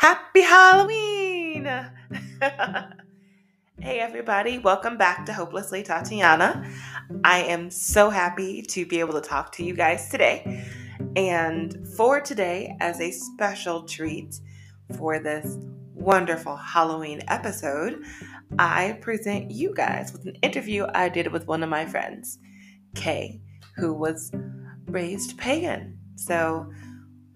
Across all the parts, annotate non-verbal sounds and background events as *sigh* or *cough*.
Happy Halloween! *laughs* hey, everybody, welcome back to Hopelessly Tatiana. I am so happy to be able to talk to you guys today. And for today, as a special treat for this wonderful Halloween episode, I present you guys with an interview I did with one of my friends, Kay, who was raised pagan. So,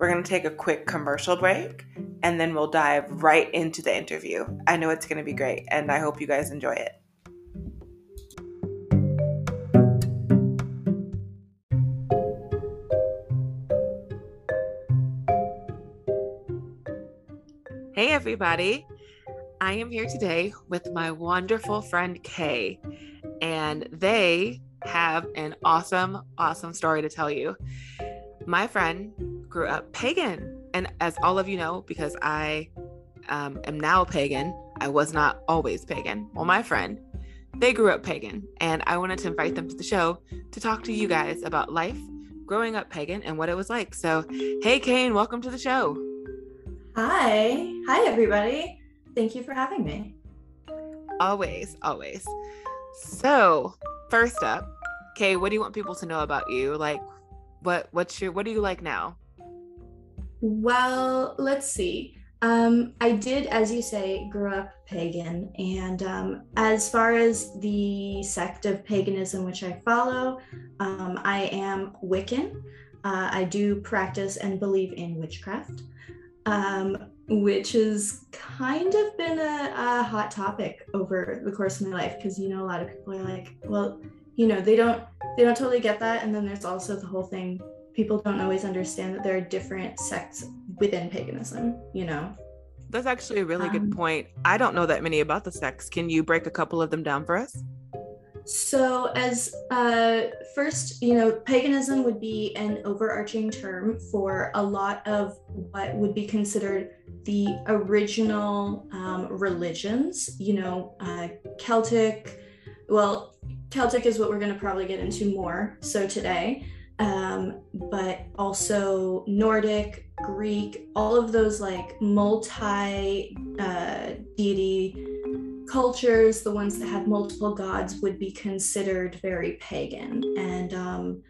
we're going to take a quick commercial break and then we'll dive right into the interview. I know it's going to be great and I hope you guys enjoy it. Hey, everybody. I am here today with my wonderful friend Kay, and they have an awesome, awesome story to tell you. My friend grew up pagan. And as all of you know, because I um, am now pagan, I was not always pagan. Well, my friend, they grew up pagan. And I wanted to invite them to the show to talk to you guys about life growing up pagan and what it was like. So, hey, Kane, welcome to the show. Hi. Hi, everybody. Thank you for having me. Always, always. So, first up, Kay, what do you want people to know about you? Like, what what's your what do you like now? Well, let's see. Um, I did, as you say, grow up pagan. And um, as far as the sect of paganism which I follow, um, I am Wiccan. Uh, I do practice and believe in witchcraft, um, which has kind of been a, a hot topic over the course of my life because, you know, a lot of people are like, well, you know, they don't they don't totally get that. And then there's also the whole thing people don't always understand that there are different sects within paganism, you know? That's actually a really um, good point. I don't know that many about the sects. Can you break a couple of them down for us? So, as uh, first, you know, paganism would be an overarching term for a lot of what would be considered the original um, religions, you know, uh, Celtic. Well, Celtic is what we're going to probably get into more so today um, but also Nordic, Greek, all of those like multi uh, deity cultures, the ones that had multiple gods, would be considered very pagan. And um,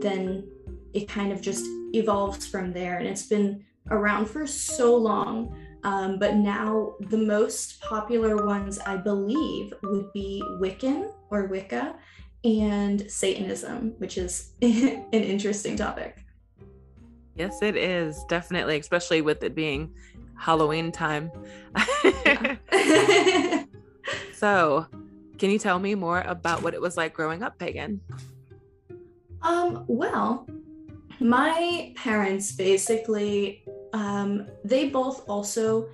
then it kind of just evolves from there. And it's been around for so long. Um, but now the most popular ones, I believe, would be Wiccan or Wicca and Satanism, which is *laughs* an interesting topic. Yes, it is definitely, especially with it being Halloween time. *laughs* *laughs* so, can you tell me more about what it was like growing up pagan? Um, well, my parents basically um, they both also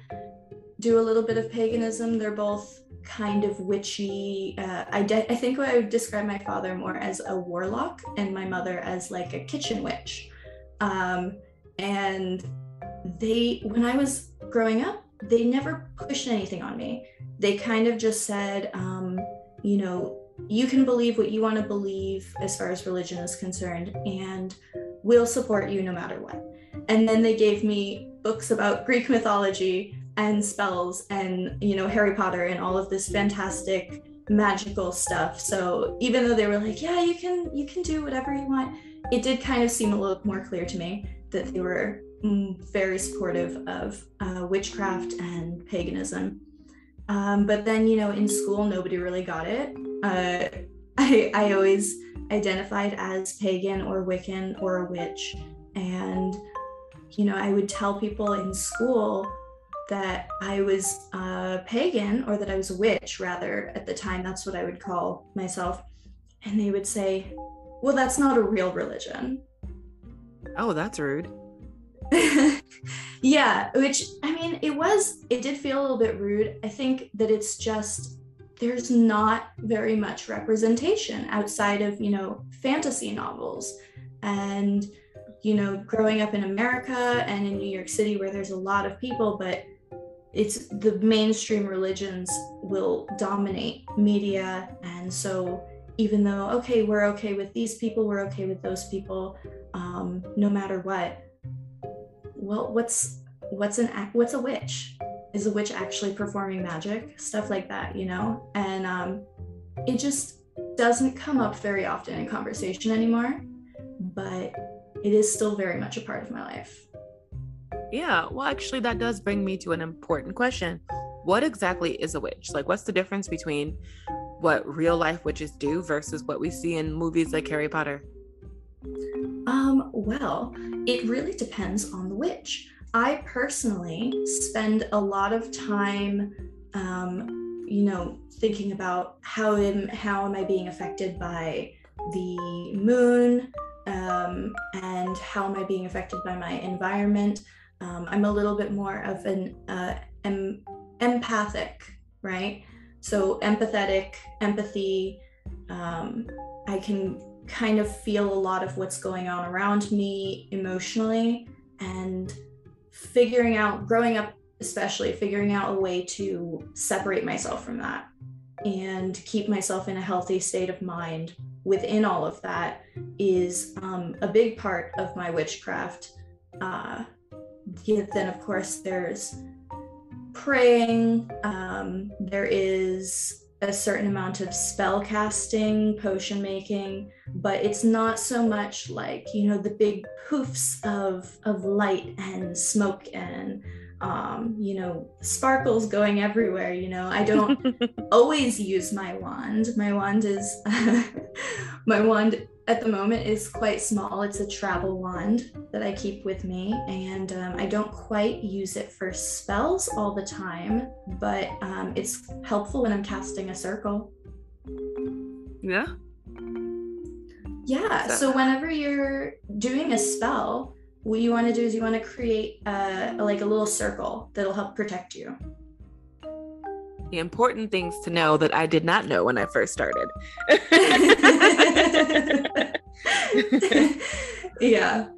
do a little bit of paganism. They're both kind of witchy. Uh, I, de- I think I would describe my father more as a warlock and my mother as like a kitchen witch. Um, and they, when I was growing up, they never pushed anything on me. They kind of just said, um, you know, you can believe what you want to believe as far as religion is concerned, and we'll support you no matter what. And then they gave me books about Greek mythology and spells and you know Harry Potter and all of this fantastic magical stuff. So even though they were like, yeah, you can you can do whatever you want, it did kind of seem a little more clear to me that they were mm, very supportive of uh, witchcraft and paganism. Um, but then you know in school nobody really got it. Uh, *laughs* I I always identified as pagan or Wiccan or a witch, and you know I would tell people in school that I was a pagan or that I was a witch, rather, at the time. That's what I would call myself. And they would say, well, that's not a real religion. Oh, that's rude. *laughs* yeah, which I mean, it was, it did feel a little bit rude. I think that it's just, there's not very much representation outside of, you know, fantasy novels. And, you know, growing up in America and in New York City where there's a lot of people, but it's the mainstream religions will dominate media and so even though okay we're okay with these people we're okay with those people um, no matter what well what's what's an what's a witch? Is a witch actually performing magic? Stuff like that, you know? And um, it just doesn't come up very often in conversation anymore, but it is still very much a part of my life. Yeah, well, actually, that does bring me to an important question. What exactly is a witch? Like, what's the difference between what real life witches do versus what we see in movies like Harry Potter? Um, well, it really depends on the witch. I personally spend a lot of time, um, you know, thinking about how am how am I being affected by the moon, um, and how am I being affected by my environment. Um, I'm a little bit more of an uh, em- empathic, right? So empathetic, empathy. Um, I can kind of feel a lot of what's going on around me emotionally and figuring out, growing up, especially figuring out a way to separate myself from that and keep myself in a healthy state of mind within all of that is um, a big part of my witchcraft. Uh, then, of course, there's praying, um, there is a certain amount of spell casting, potion making, but it's not so much like, you know, the big poofs of of light and smoke and um, you know, sparkles going everywhere, you know. I don't *laughs* always use my wand. My wand is *laughs* my wand at the moment is quite small. It's a travel wand that I keep with me, and um, I don't quite use it for spells all the time, but um, it's helpful when I'm casting a circle. Yeah. Yeah. So whenever you're doing a spell, what you want to do is you want to create a, like a little circle that'll help protect you the important things to know that I did not know when I first started. *laughs* yeah.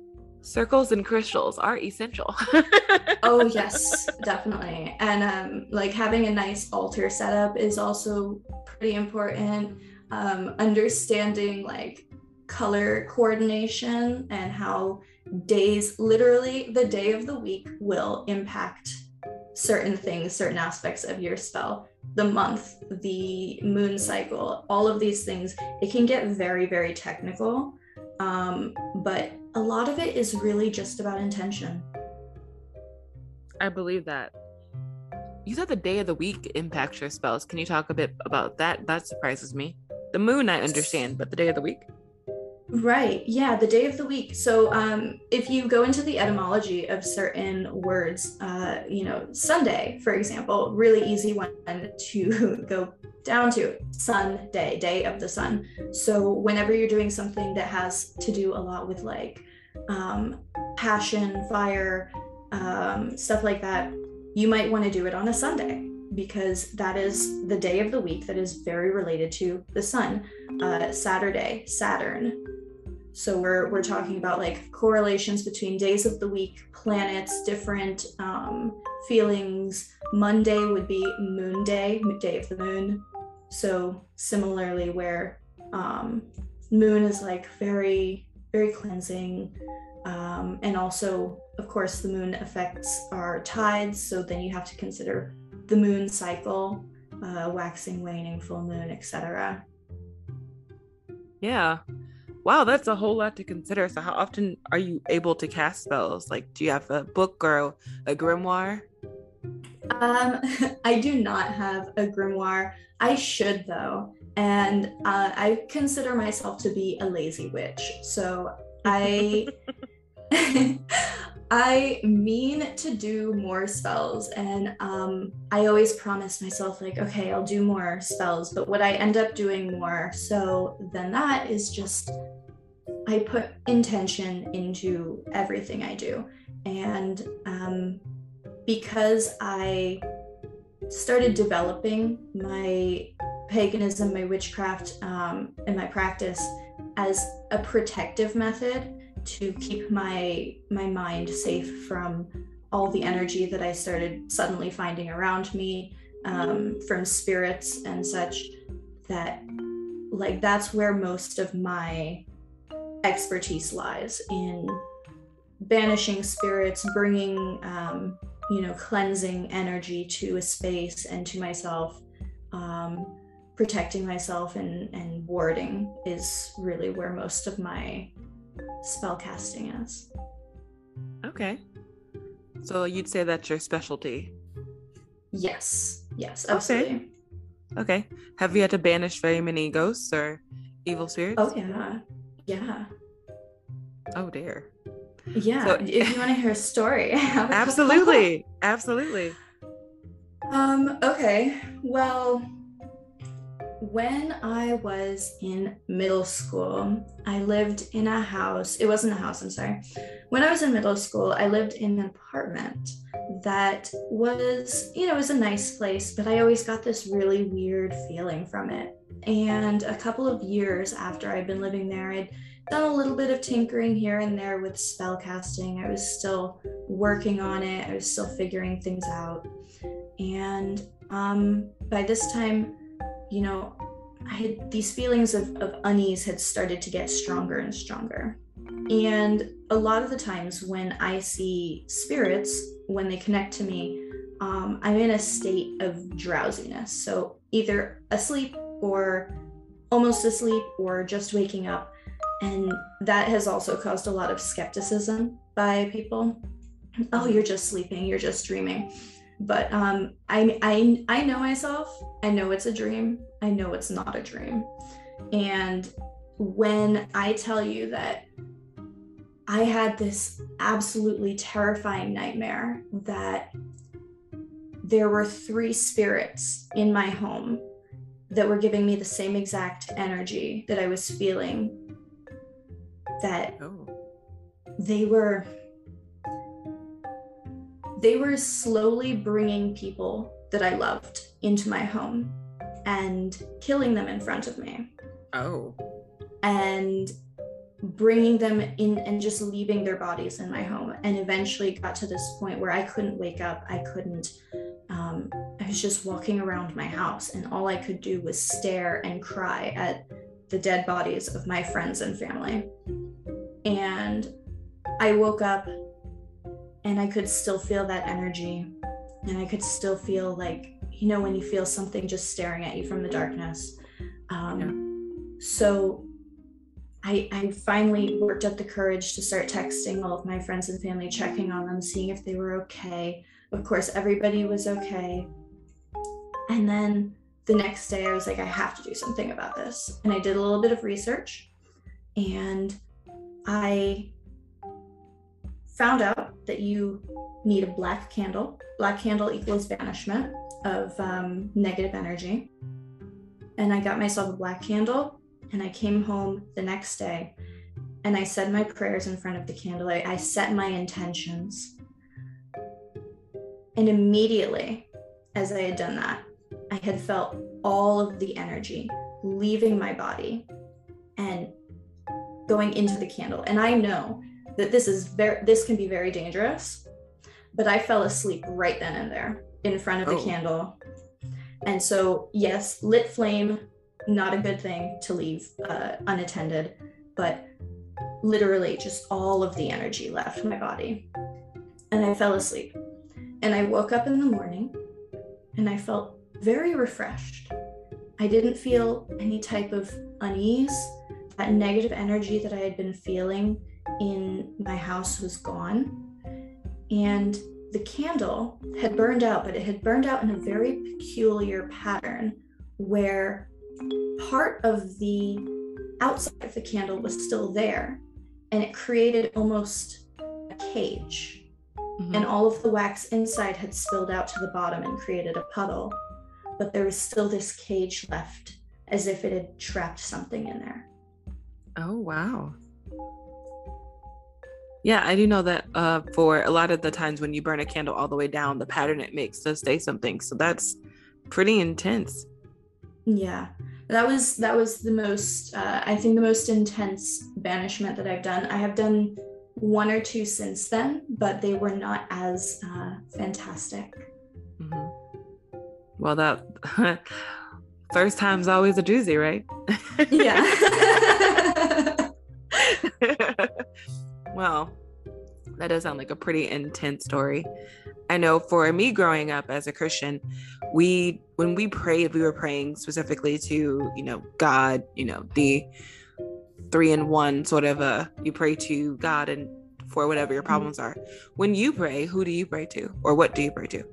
Circles and crystals are essential. *laughs* oh yes, definitely. And um, like having a nice altar setup is also pretty important. Um, understanding like color coordination and how days, literally the day of the week, will impact certain things, certain aspects of your spell. The month, the moon cycle, all of these things, it can get very, very technical. Um, but a lot of it is really just about intention. I believe that. You said the day of the week impacts your spells. Can you talk a bit about that? That surprises me. The moon, I understand, but the day of the week? Right. Yeah, the day of the week. So, um, if you go into the etymology of certain words, uh, you know, Sunday, for example, really easy one *laughs* to go down to Sunday, day of the sun. So, whenever you're doing something that has to do a lot with like um, passion, fire, um, stuff like that, you might want to do it on a Sunday because that is the day of the week that is very related to the sun. Uh, Saturday, Saturn, so we're we're talking about like correlations between days of the week, planets, different um, feelings. Monday would be Moon Day, day of the moon. So similarly, where um, moon is like very very cleansing, um, and also of course the moon affects our tides. So then you have to consider the moon cycle, uh, waxing, waning, full moon, etc. Yeah, wow, that's a whole lot to consider. So, how often are you able to cast spells? Like, do you have a book or a grimoire? Um, *laughs* I do not have a grimoire. I should though, and uh, I consider myself to be a lazy witch. So I. *laughs* *laughs* I mean to do more spells, and um, I always promise myself, like, okay, I'll do more spells, but what I end up doing more so than that is just I put intention into everything I do. And um, because I started developing my paganism, my witchcraft, um, and my practice as a protective method to keep my my mind safe from all the energy that I started suddenly finding around me um, from spirits and such. That like that's where most of my expertise lies in banishing spirits, bringing um, you know, cleansing energy to a space and to myself. Um, protecting myself and, and warding is really where most of my spell casting is. Okay. So you'd say that's your specialty? Yes. Yes, absolutely. Okay. okay. Have you had to banish very many ghosts or evil spirits? Oh yeah. Yeah. Oh dear. Yeah. So, if you want to hear a story. *laughs* absolutely. Absolutely. Um, okay. Well, when I was in middle school, I lived in a house. It wasn't a house, I'm sorry. When I was in middle school, I lived in an apartment that was, you know, it was a nice place, but I always got this really weird feeling from it. And a couple of years after I'd been living there, I'd done a little bit of tinkering here and there with spell casting. I was still working on it, I was still figuring things out. And um, by this time, you know, I had these feelings of, of unease had started to get stronger and stronger. And a lot of the times when I see spirits, when they connect to me, um, I'm in a state of drowsiness. So either asleep or almost asleep or just waking up. And that has also caused a lot of skepticism by people. Oh, you're just sleeping, you're just dreaming but um, I, I I know myself. I know it's a dream. I know it's not a dream. And when I tell you that I had this absolutely terrifying nightmare that there were three spirits in my home that were giving me the same exact energy that I was feeling. That oh. they were they were slowly bringing people that I loved into my home and killing them in front of me. Oh. And bringing them in and just leaving their bodies in my home. And eventually got to this point where I couldn't wake up. I couldn't, um, I was just walking around my house and all I could do was stare and cry at the dead bodies of my friends and family. And I woke up and I could still feel that energy. And I could still feel like, you know, when you feel something just staring at you from the darkness. Um, yeah. So I, I finally worked up the courage to start texting all of my friends and family, checking on them, seeing if they were okay. Of course, everybody was okay. And then the next day, I was like, I have to do something about this. And I did a little bit of research and I found out that you need a black candle. Black candle equals banishment of um, negative energy. And I got myself a black candle and I came home the next day and I said my prayers in front of the candle. I, I set my intentions. And immediately, as I had done that, I had felt all of the energy leaving my body and going into the candle. And I know that this is very this can be very dangerous but i fell asleep right then and there in front of the oh. candle. And so yes lit flame not a good thing to leave uh, unattended but literally just all of the energy left my body. And i fell asleep. And i woke up in the morning and i felt very refreshed. I didn't feel any type of unease that negative energy that i had been feeling in my house was gone. And the candle had burned out, but it had burned out in a very peculiar pattern where part of the outside of the candle was still there and it created almost a cage. Mm-hmm. And all of the wax inside had spilled out to the bottom and created a puddle. But there was still this cage left as if it had trapped something in there. Oh, wow. Yeah, I do know that uh, for a lot of the times when you burn a candle all the way down, the pattern it makes does say something. So that's pretty intense. Yeah, that was that was the most uh, I think the most intense banishment that I've done. I have done one or two since then, but they were not as uh, fantastic. Mm-hmm. Well, that *laughs* first time's always a doozy, right? yeah. *laughs* *laughs* Well, that does sound like a pretty intense story. I know for me growing up as a Christian, we when we prayed, we were praying specifically to, you know, God, you know, the three in one sort of a you pray to God and for whatever your problems are. When you pray, who do you pray to? Or what do you pray to?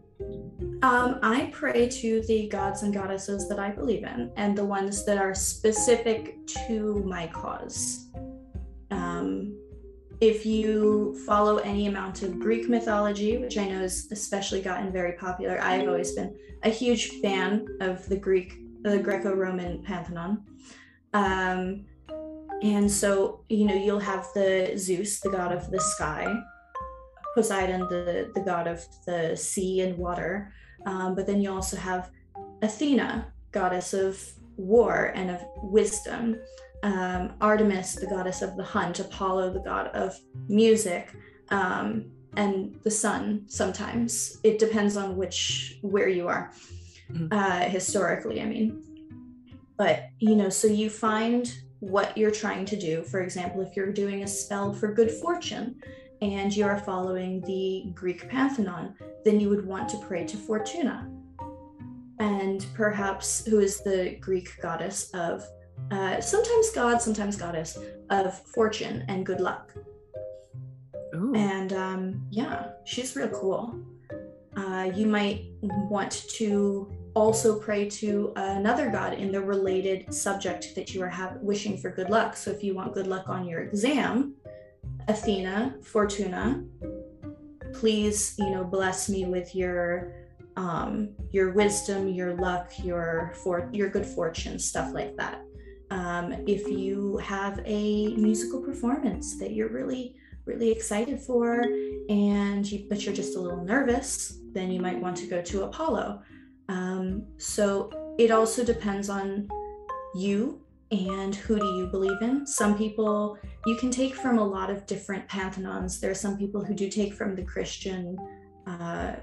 Um, I pray to the gods and goddesses that I believe in and the ones that are specific to my cause. Um, if you follow any amount of Greek mythology, which I know has especially gotten very popular, I've always been a huge fan of the Greek, the Greco-Roman pantheon. Um, and so, you know, you'll have the Zeus, the god of the sky, Poseidon, the, the god of the sea and water. Um, but then you also have Athena, goddess of war and of wisdom um, Artemis, the goddess of the hunt, Apollo, the god of music, um, and the sun. Sometimes it depends on which where you are mm-hmm. uh, historically. I mean, but you know, so you find what you're trying to do. For example, if you're doing a spell for good fortune and you're following the Greek pantheon, then you would want to pray to Fortuna. And perhaps who is the Greek goddess of uh, sometimes god, sometimes goddess of fortune and good luck. Ooh. And um, yeah, she's real cool. Uh, you might want to also pray to another god in the related subject that you are have, wishing for good luck. So if you want good luck on your exam, Athena, Fortuna, please, you know, bless me with your um, your wisdom, your luck, your for your good fortune, stuff like that. Um, if you have a musical performance that you're really, really excited for, and you, but you're just a little nervous, then you might want to go to Apollo. Um, so it also depends on you and who do you believe in. Some people you can take from a lot of different pantheons. There are some people who do take from the Christian uh,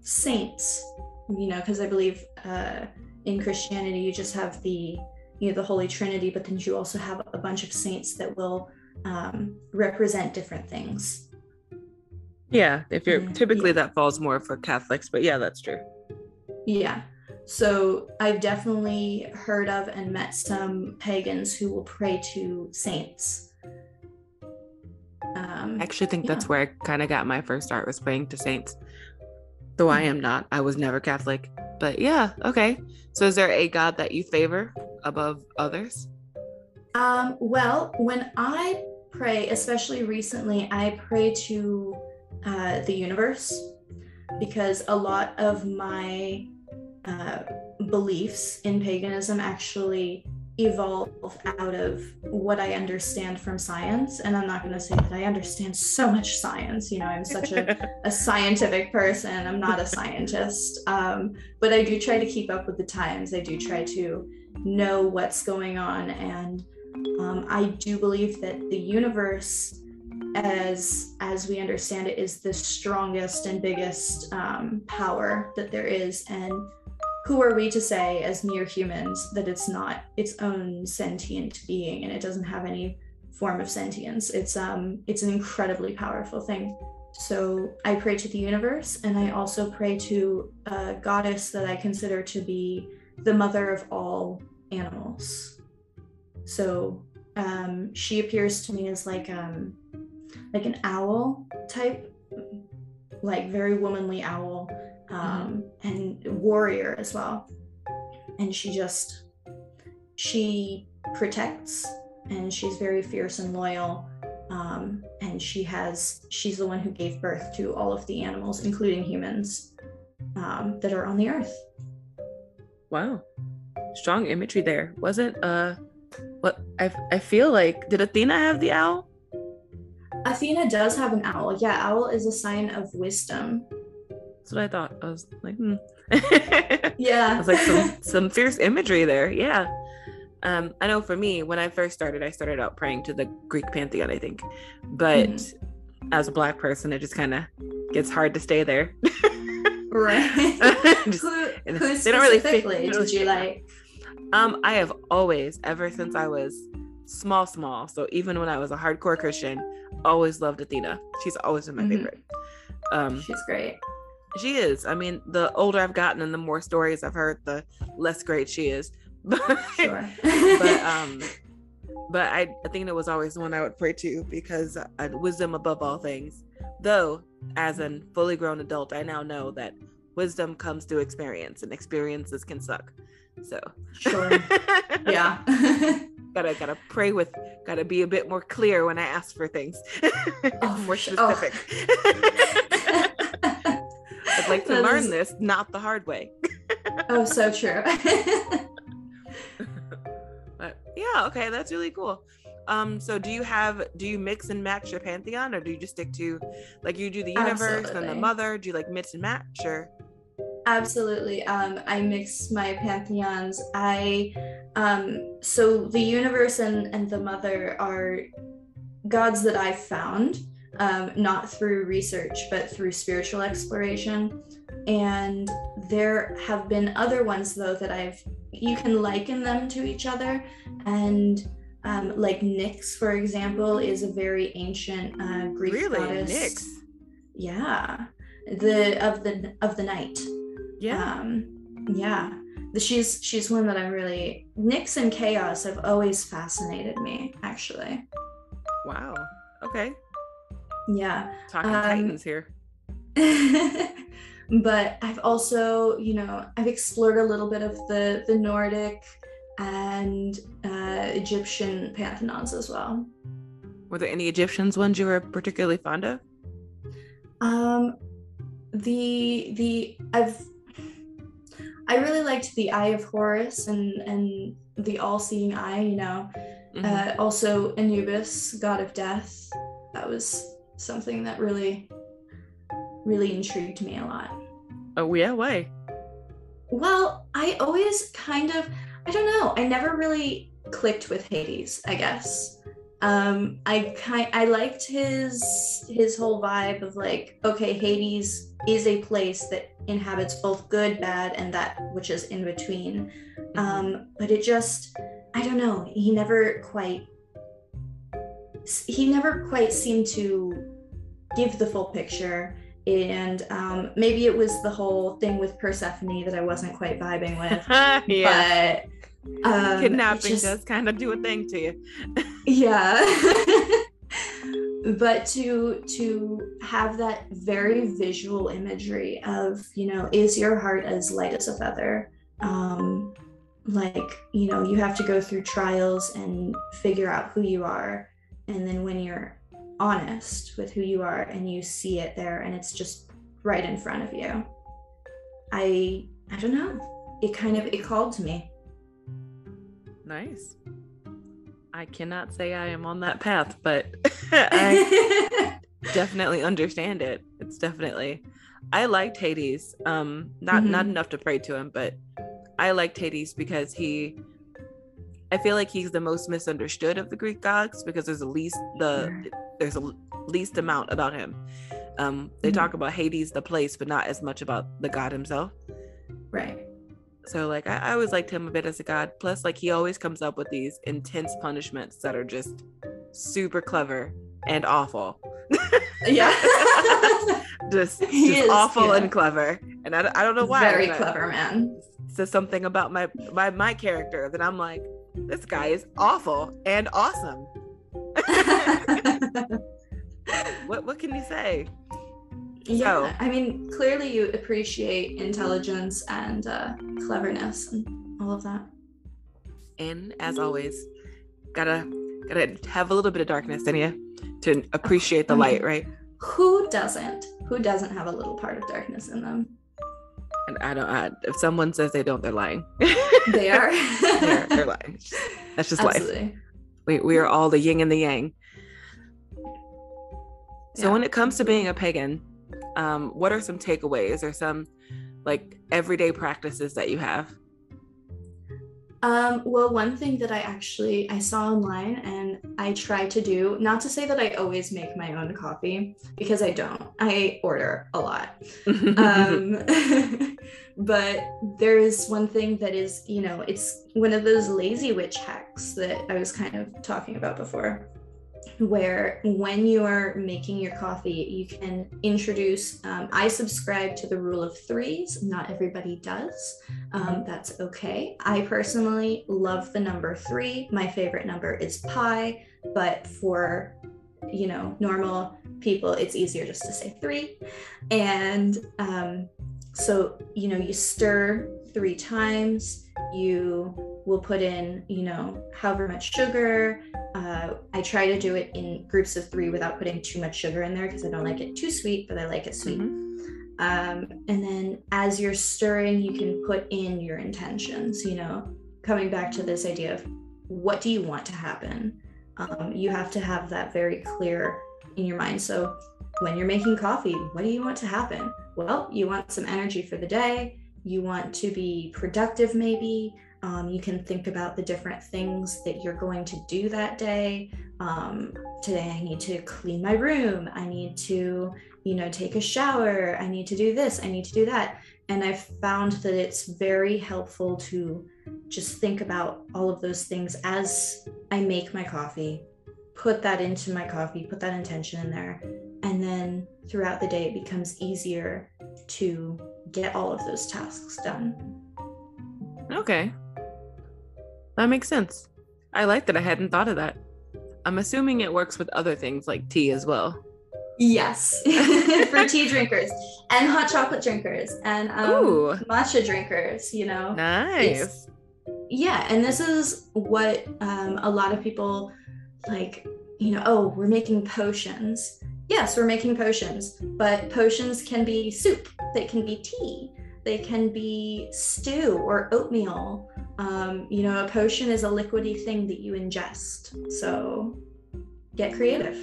saints, you know, because I believe uh, in Christianity you just have the you know the Holy Trinity, but then you also have a bunch of saints that will um, represent different things. Yeah, if you're typically yeah. that falls more for Catholics, but yeah, that's true. Yeah. So I've definitely heard of and met some pagans who will pray to saints. Um, I actually think yeah. that's where I kind of got my first start was praying to saints. Though I mm-hmm. am not, I was never Catholic. But yeah, okay. So is there a God that you favor above others? Um, well, when I pray, especially recently, I pray to uh, the universe because a lot of my uh, beliefs in paganism actually evolve out of what I understand from science. And I'm not going to say that I understand so much science. You know, I'm such a, *laughs* a scientific person. I'm not a scientist. Um, but I do try to keep up with the times. I do try to know what's going on. And um, I do believe that the universe, as as we understand it, is the strongest and biggest um, power that there is. And who are we to say as mere humans that it's not its own sentient being and it doesn't have any form of sentience? It's um it's an incredibly powerful thing. So i pray to the universe and i also pray to a goddess that i consider to be the mother of all animals. So um she appears to me as like um like an owl type like very womanly owl um, and warrior as well. And she just she protects and she's very fierce and loyal. Um, and she has she's the one who gave birth to all of the animals, including humans, um, that are on the earth. Wow, strong imagery there. Wasn't uh, what I I feel like did Athena have the owl? Athena does have an owl. Yeah, owl is a sign of wisdom. That's what I thought. I was like, hmm. *laughs* yeah. I was like some *laughs* some fierce imagery there. Yeah. Um, I know for me, when I first started, I started out praying to the Greek pantheon, I think. But mm-hmm. as a black person, it just kind of gets hard to stay there. *laughs* right. just, who, who they don't really fit, did you like? Um, I have always, ever since I was small, small. So even when I was a hardcore Christian, always loved Athena. She's always been my Mhm. favorite. Um, She's great. She is. I mean, the older I've gotten and the more stories I've heard, the less great she is. *laughs* But Sure. but *laughs* um but I Athena was always the one I would pray to because uh, wisdom above all things. Though as a fully grown adult, I now know that wisdom comes through experience and experiences can suck. So sure. *laughs* Yeah. gotta gotta pray with gotta be a bit more clear when I ask for things. Oh, more su- oh. I'd like to learn is- this not the hard way. *laughs* oh, so true. *laughs* *laughs* But yeah, okay, that's really cool. Um, so do you have do you mix and match your pantheon or do you just stick to like you do the universe and the mother? Do you like mix and match or Absolutely. Um, I mix my pantheons. I um, so the universe and and the mother are gods that I've found, um, not through research but through spiritual exploration. And there have been other ones though that I've you can liken them to each other, and um, like Nyx, for example, is a very ancient uh, Greek really goddess. Nyx? Yeah, the of the of the night. Yeah. Um, yeah. She's she's one that I'm really Nyx and Chaos have always fascinated me, actually. wow. Okay. Yeah. Talking Um, titans here. *laughs* but I've also, you know, I've explored a little bit of the the Nordic and uh, Egyptian pantheons as well. Were there any Egyptians ones you were particularly fond of? Um, the the I've I really liked the Eye of Horus and and the all-seeing eye. You know, Mhm. uh, also Anubis, god of death. That was something that really really intrigued me a lot. oh yeah, why? Well, I always kind of, I don't know, I never really clicked with Hades, I guess. Um, I kind I liked his his whole vibe of like, okay, Hades is a place that inhabits both good, bad, and that which is in between. Mm-hmm. Um, but it just, I don't know, he never quite he never quite seemed to give the full picture and um, maybe it was the whole thing with Persephone that I wasn't quite vibing *laughs* with. yeah. But um, Kidnapping just- does kind of do a thing to you. *laughs* yeah. *laughs* but to to have that very visual imagery of you know is your heart as light as a feather um like you know you have to go through trials and figure out who you are and then when you're honest with who you are and you see it there and it's just right in front of you i i don't know it kind of it called to me Nice. I cannot say I am on that path, but *laughs* I *laughs* definitely understand it. It's definitely I liked Hades. Um not Mhm. not enough to pray to him, but I liked Hades because he I feel like he's the most misunderstood of the Greek gods because there's the least the there's a least amount about him. Um they Mhm. talk about Hades the place, but not as much about the god himself. right So like I, I always liked him a bit as a god. Plus, like he always comes up with these intense punishments that are just super clever and awful. *laughs* yeah *laughs* Just, just is, awful yeah. and clever. And I, I don't know why. very clever man says something about my, my my character that I'm like, this guy is awful and awesome. *laughs* What what can you say? yeah i mean clearly you appreciate intelligence and uh, cleverness and all of that And as always, gotta gotta have a little bit of darkness in you to appreciate the light, right? who doesn't who doesn't have a little part of darkness in them I don't. I, if someone says they don't, they're lying. they *laughs* are they're, they're lying. That's just life. We we are all the yin and the yang. So Yeah. when it comes to being a pagan, um, what are some takeaways or some like everyday practices that you have? Um, well, one thing that I actually I saw online and I try to do, not to say that I always make my own coffee because I don't. I order a lot. *laughs* um, *laughs* but there's one thing that is, you know, it's one of those lazy witch hacks that I was kind of talking about before where when you are making your coffee, you can introduce. Um, I subscribe to the rule of threes. Not everybody does. Um, that's okay. I personally love the number three. My favorite number is pi, but for you know normal people, it's easier just to say three. And um, so you know you stir three times. You will put in you know however much sugar uh, I try to do it in groups of three without putting too much sugar in there because I don't like it too sweet, but I like it sweet. Mm-hmm. Um, and then as you're stirring, you can put in your intentions, you know, coming back to this idea of what do you want to happen? Um, you have to have that very clear in your mind. So when you're making coffee, what do you want to happen? Well, you want some energy for the day. You want to be productive, maybe. Um, you can think about the different things that you're going to do that day. Um, today, I need to clean my room. I need to, you know, take a shower. I need to do this. I need to do that. And I've found that it's very helpful to just think about all of those things as I make my coffee, put that into my coffee, put that intention in there. And then throughout the day, it becomes easier to get all of those tasks done. Okay. That makes sense. I like that I hadn't thought of that. I'm assuming it works with other things like tea as well. Yes, *laughs* for tea drinkers and hot chocolate drinkers and um, matcha drinkers. You know, nice. It's, yeah, and this is what um, a lot of people like. You know, oh, we're making potions. Yes, we're making potions, but potions can be soup. They can be tea. They can be stew or oatmeal. Um, you know, a potion is a liquidy thing that you ingest. So get creative.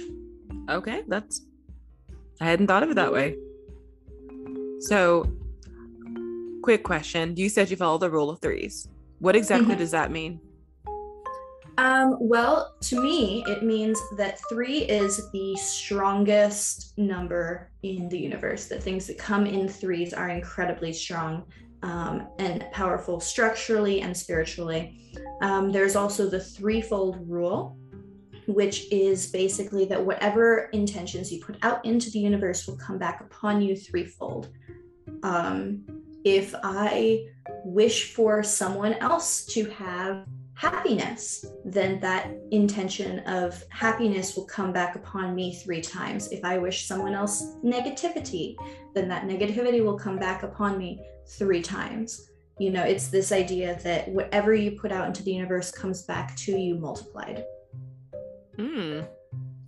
Okay, that's. I hadn't thought of it that way. So, quick question. You said you follow the rule of threes. What exactly mm-hmm. does that mean? Um, well, to me, it means that three is the strongest number in the universe, that things that come in threes are incredibly strong um, and powerful structurally and spiritually. Um, there's also the threefold rule, which is basically that whatever intentions you put out into the universe will come back upon you threefold. Um, if I wish for someone else to have happiness, then that intention of happiness will come back upon me three times. If I wish someone else negativity, then that negativity will come back upon me three times. You know, it's this idea that whatever you put out into the universe comes back to you multiplied. Hmm.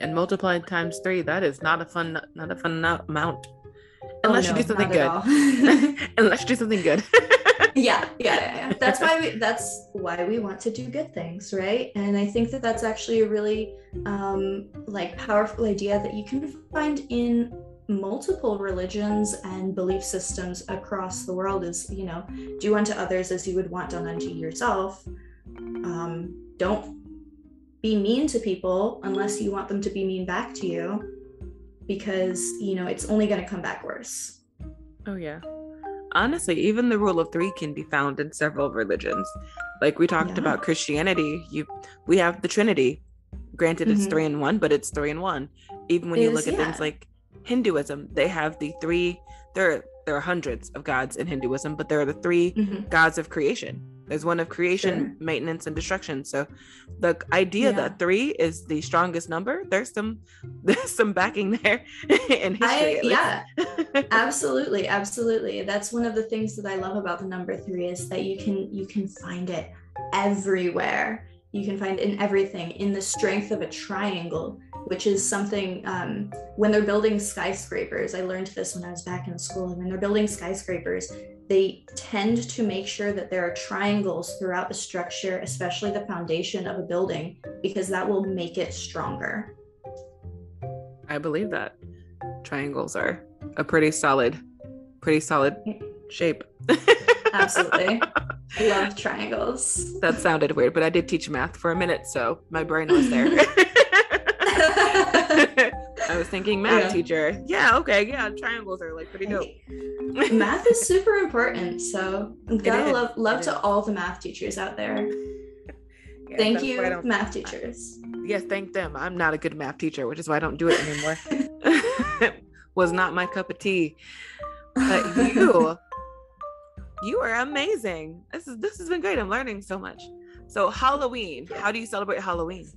And multiplied times three, that is not a fun, not a fun amount. Oh, Unless oh, no, you do something good. *laughs* Unless you do something good. *laughs* yeah, yeah, yeah. *laughs* That's why we. That's why we want to do good things, right? And I think that that's actually a really, um, like powerful idea that you can find in multiple religions and belief systems across the world is you know do unto others as you would want done unto yourself um, don't be mean to people unless you want them to be mean back to you because you know it's only going to come back worse oh yeah honestly even the rule of three can be found in several religions like we talked yeah. about christianity you we have the trinity granted it's mm-hmm. three and one but it's three and one even when it you look is, at yeah. things like Hinduism, they have the three, there, there are hundreds of gods in Hinduism, but there are the 3 mm-hmm. gods of creation. There's one of creation, sure. maintenance, and destruction. So the idea yeah. that three is the strongest number, there's some *laughs* there's some backing there *laughs* in history. I, yeah, *laughs* absolutely, absolutely. That's one of the things that I love about the number three is that you can you can find it everywhere. You can find in everything in the strength of a triangle which is something um, when they're building skyscrapers. I learned this when I was back in school. When they're building skyscrapers, they tend to make sure that there are triangles throughout the structure, especially the foundation of a building, because that will make it stronger. I believe that triangles are a pretty solid, pretty solid shape. *laughs* Absolutely. *laughs* Love triangles. That sounded weird, but I did teach math for a minute, so my brain was there. *laughs* *laughs* I was thinking math Yeah. teacher. Yeah, okay, yeah, triangles are like pretty dope. math is super important, so gotta love love it to is. all the math teachers out there. Yeah, Thank you, why I don't- math teachers. Yes, thank them. I'm not a good math teacher, which is why I don't do it anymore. was not my cup of tea. But you, you are amazing. This is this has been great. I'm learning so much. So Halloween, how do you celebrate Halloween?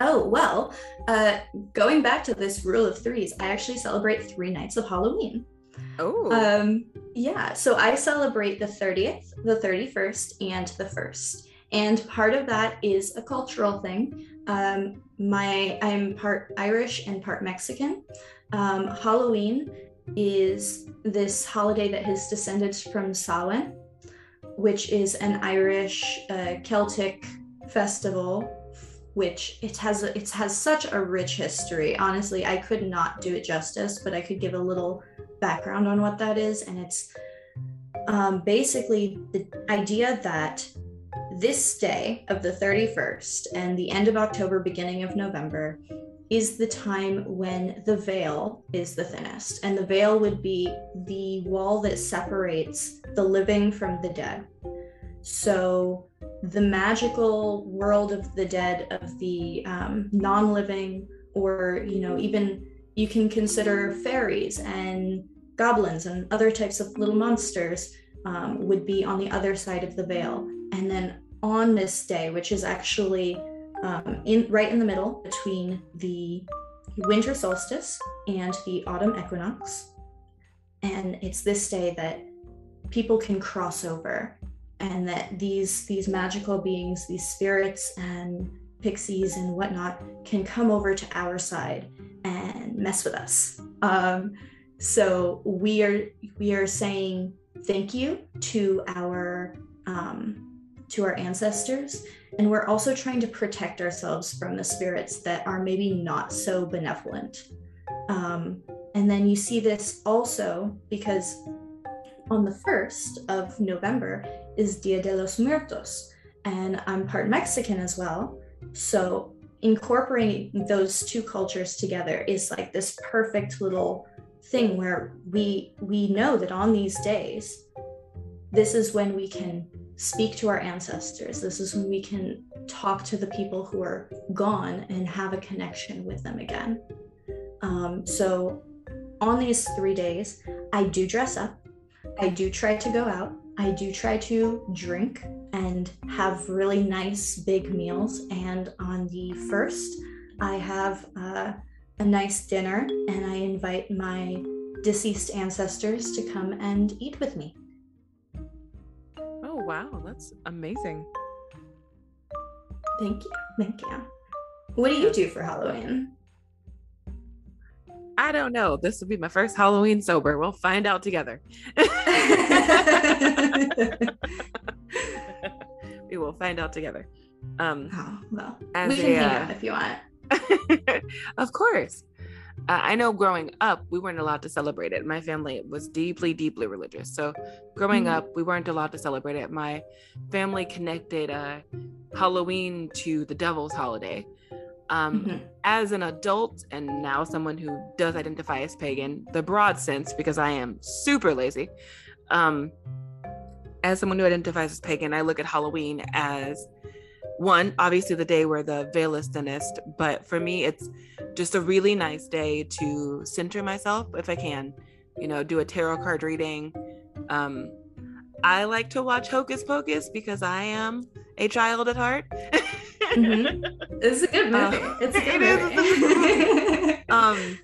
Oh, well, uh, going back to this rule of threes, I actually celebrate three nights of Halloween. Oh, Um, yeah, so I celebrate the 30th, the 31st, and the 1st. And part of that is a cultural thing. Um, my I'm part Irish and part Mexican. Um, Halloween is this holiday that has descended from Samhain, which is an Irish uh, Celtic festival which it has it has such a rich history. Honestly, I could not do it justice, but I could give a little background on what that is, and it's um, basically the idea that this day of the 31st and the end of October, beginning of November, is the time when the veil is the thinnest. And the veil would be the wall that separates the living from the dead. So, the magical world of the dead, of the um, non living, or, you know, even you can consider fairies and goblins and other types of little monsters um, would be on the other side of the veil. And then on this day, which is actually um, in right in the middle between the winter solstice and the autumn equinox, and it's this day that people can cross over, and that these these magical beings, these spirits and pixies and whatnot, can come over to our side and mess with us. Um, so we are we are saying thank you to our um, to our ancestors, and we're also trying to protect ourselves from the spirits that are maybe not so benevolent. Um, and then you see this also because on the first of November is Dia de los Muertos, and I'm part Mexican as well. So incorporating those two cultures together is like this perfect little thing where we we know that on these days this is when we can speak to our ancestors. This is when we can talk to the people who are gone and have a connection with them again. Um, so on these three days i do dress up. I do try to go out. I do try to drink and have really nice big meals. And on the first i have uh, a nice dinner and I invite my deceased ancestors to come and eat with me. Wow, that's amazing. Thank you. Thank you. What do you do for Halloween? I don't know. This will be my first Halloween sober. We'll find out together. *laughs* we will find out together. Um, oh, well, we can a, hang uh, out if you want. *laughs* of course. I know growing up, we weren't allowed to celebrate it. My family was deeply, deeply religious. So growing Mhm. up, we weren't allowed to celebrate it. My family connected uh, Halloween to the devil's holiday. Um, Mhm. As an adult and now someone who does identify as pagan, the broad sense, because I am super lazy, um, as someone who identifies as pagan, I look at Halloween as one, obviously the day where the veil is thinnest, but for me, it's just a really nice day to center myself if I can, you know, do a tarot card reading. Um, I like to watch Hocus Pocus because I am a child at heart. *laughs* Mhm. *laughs* It's a good movie. Uh, it's a good it is, it's a movie. *laughs* um,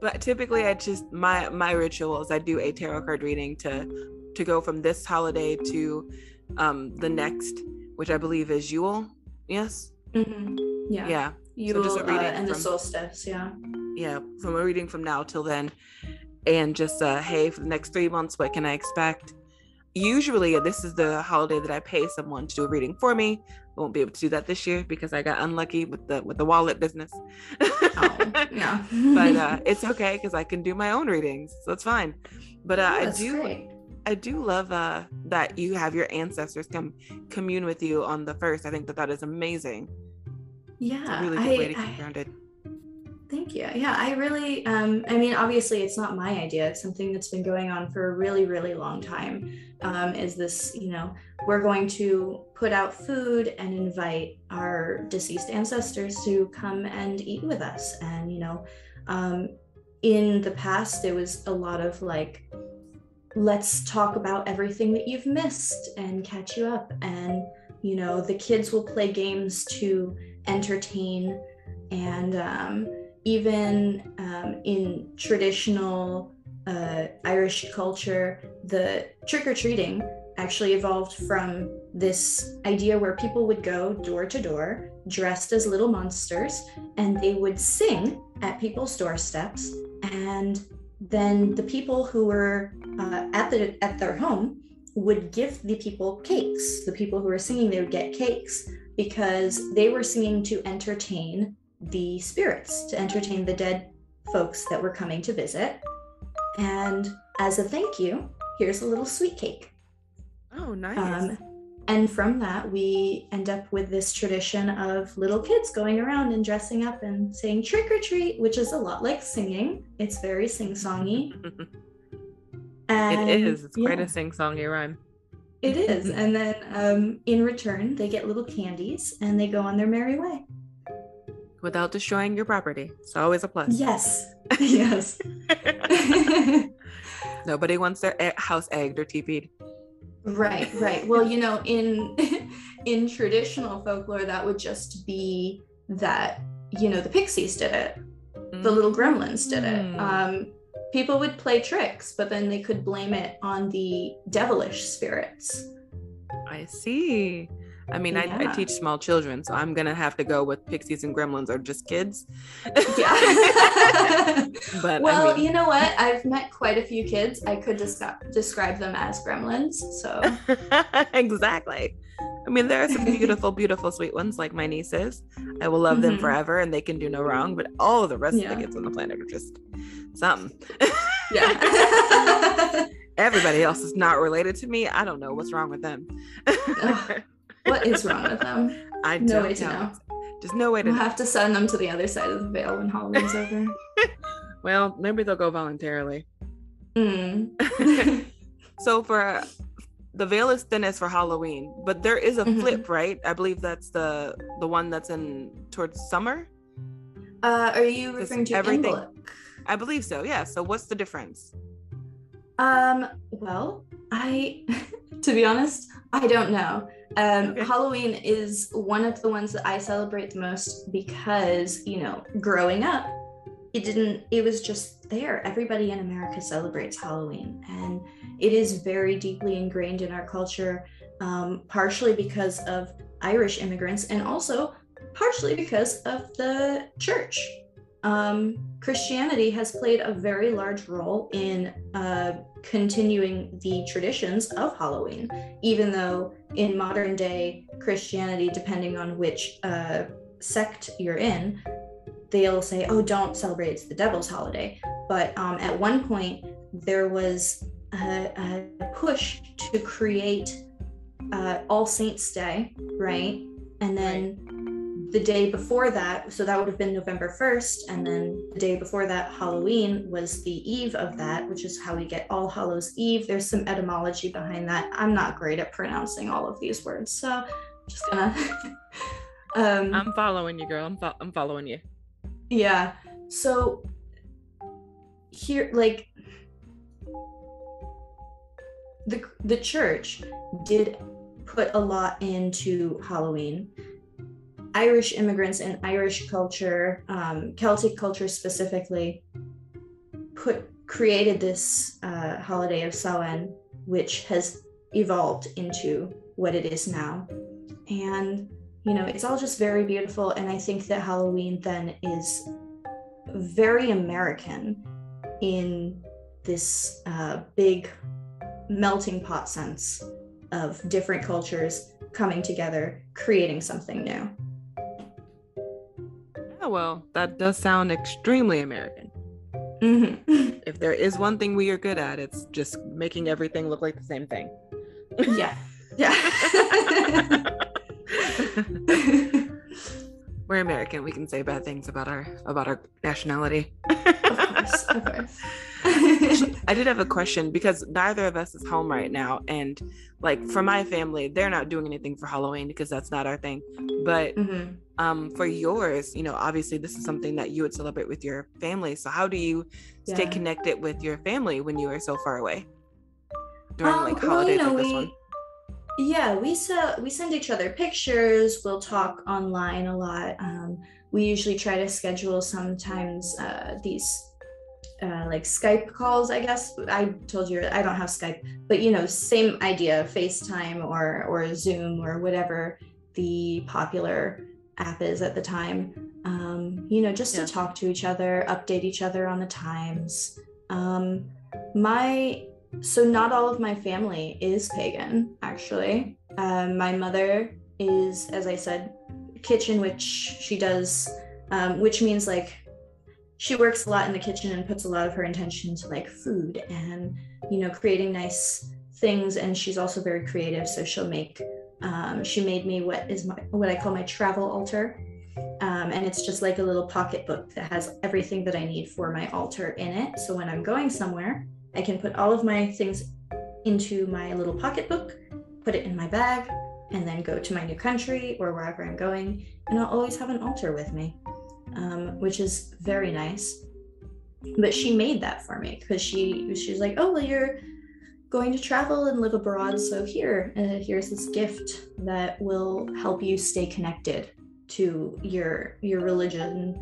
but typically, I just my my rituals. I do a tarot card reading to to go from this holiday to um the next, which I believe is Yule. Yes. Mhm. Yeah. Yeah. You So just a uh, reading and the from- solstice. Yeah. yeah from a reading from now till then and just uh hey for the next three months what can i expect usually this is the holiday that i pay someone to do a reading for me I won't be able to do that this year because i got unlucky with the with the wallet business Oh, *laughs* yeah. but uh *laughs* it's okay because i can do my own readings so it's fine but uh Oh, i do great. I do love uh, that you have your ancestors come commune with you on the first. I think that that is amazing. Yeah, it's a really good I, way to keep I, grounded. Thank you. Yeah, I really, um, I mean, obviously, it's not my idea. It's something that's been going on for a really, really long time. Um, is this, you know, we're going to put out food and invite our deceased ancestors to come and eat with us. And, you know, um, in the past, there was a lot of like, let's talk about everything that you've missed and catch you up. And, you know, the kids will play games to entertain and, um, even um, in traditional uh, Irish culture, the trick or treating actually evolved from this idea where people would go door to door dressed as little monsters and they would sing at people's doorsteps and then the people who were uh, at the at their home would give the people cakes the people who were singing they would get cakes because they were singing to entertain the spirits to entertain the dead folks that were coming to visit. And as a thank you, here's a little sweet cake. Oh, nice. Um, and from that, we end up with this tradition of little kids going around and dressing up and saying trick or treat, which is a lot like singing. It's very sing songy. *laughs* it is. It's yeah. quite a sing songy rhyme. It is. and then um, in return, they get little candies and they go on their merry way without destroying your property. It's always a plus. Yes. *laughs* Yes. *laughs* Nobody wants their house egged or TP'd. Right, right. Well, you know, in *laughs* in traditional folklore, that would just be that you know the pixies did it, the little gremlins did it. Mm. Um, people would play tricks, but then they could blame it on the devilish spirits. I see. I mean, yeah. I, I, teach small children, so I'm gonna have to go with pixies and gremlins or just kids. Yeah. *laughs* but well, I mean... you know what? I've met quite a few kids. I could describe describe them as gremlins. So *laughs* exactly. I mean, there are some beautiful, beautiful, sweet ones like my nieces. I will love mm-hmm. them forever, and they can do no wrong. But all of the rest yeah. of the kids on the planet are just something. *laughs* yeah. Everybody else is not related to me. I don't know what's wrong with them. What is wrong with them? *laughs* I no way to know. Just no way to. We'll know. have to send them to the other side of the veil when Halloween's over. *laughs* well, maybe they'll go voluntarily. Mm. *laughs* so for the veil is thinnest for Halloween, but there is a mm-hmm. flip, right? I believe that's the the one that's in towards summer. Uh, are you referring to everything? I believe so. Yeah. So what's the difference? Um. Well, I, to be honest, I don't know. Um, okay. Halloween is one of the ones that I celebrate the most because, you know, growing up, it didn't, it was just there. Everybody in America celebrates Halloween, and it is very deeply ingrained in our culture, um, partially because of Irish immigrants and also partially because of the church. Um, Christianity has played a very large role in uh, continuing the traditions of Halloween, even though in modern day Christianity, depending on which uh, sect you're in, they'll say, oh, don't celebrate, it's the devil's holiday. But um, at one point, there was a, a push to create uh, All Saints' Day, right? And then the day before that, so that would have been November 1st, and then the day before that, Halloween, was the eve of that, which is how we get All Hallows Eve. There's some etymology behind that. I'm not great at pronouncing all of these words, so I'm just gonna. *laughs* um, I'm following you, girl. I'm, fo- I'm following you. Yeah. So here, like, the the church did put a lot into Halloween Irish immigrants and Irish culture, um, Celtic culture specifically, put created this uh, holiday of Samhain, which has evolved into what it is now. And you know, it's all just very beautiful. And I think that Halloween then is very American in this uh, big melting pot sense of different cultures coming together, creating something new well, that does sound extremely American. Mm-hmm. *laughs* if there is one thing we are good at, it's just making everything look like the same thing. Yeah. Yeah. *laughs* *laughs* We're American. We can say bad things about our about our nationality. of course, of course. *laughs* I did have a question because neither of us is home right now, and like for my family, they're not doing anything for Halloween because that's not our thing. But Mhm. um, for yours, you know, obviously this is something that you would celebrate with your family. So how do you stay Yeah. connected with your family when you are so far away during Um, like well, holidays you know, like this we, one? Yeah, we se- we send each other pictures. We'll talk online a lot. Um, we usually try to schedule sometimes uh, these uh, like Skype calls. I guess I told you I don't have Skype, but you know, same idea: FaceTime or or Zoom or whatever the popular app is at the time. Um, you know, just Yeah. to talk to each other, update each other on the times. Um, my so not all of my family is pagan actually. Um, my mother is as i said kitchen witch she does um, which means like she works a lot in the kitchen and puts a lot of her intention to like food and you know creating nice things and she's also very creative so she'll make um, she made me what is my what i call my travel altar. Um, and it's just like a little pocketbook that has everything that i need for my altar in it. So when i'm going somewhere I can put all of my things into my little pocketbook, put it in my bag, and then go to my new country or wherever I'm going. And I'll always have an altar with me, um, which is very nice. But she made that for me because she she's like, oh well, you're going to travel and live abroad, so here, uh, here's this gift that will help you stay connected to your your religion,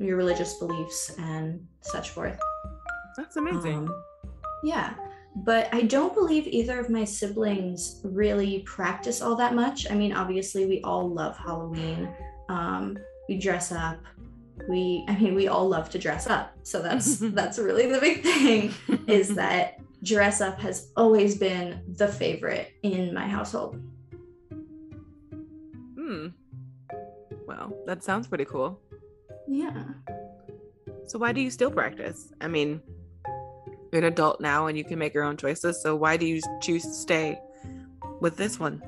your religious beliefs, and such forth. That's amazing. Um, yeah, but I don't believe either of my siblings really practice all that much. I mean, obviously, we all love Halloween. Um, we dress up. We, I mean, we all love to dress up. So that's *laughs* that's really the big thing is *laughs* that dress up has always been the favorite in my household. hmm. Well, that sounds pretty cool. Yeah. So why do you still practice? I mean, you're an adult now and you can make your own choices. So why do you choose to stay with this one?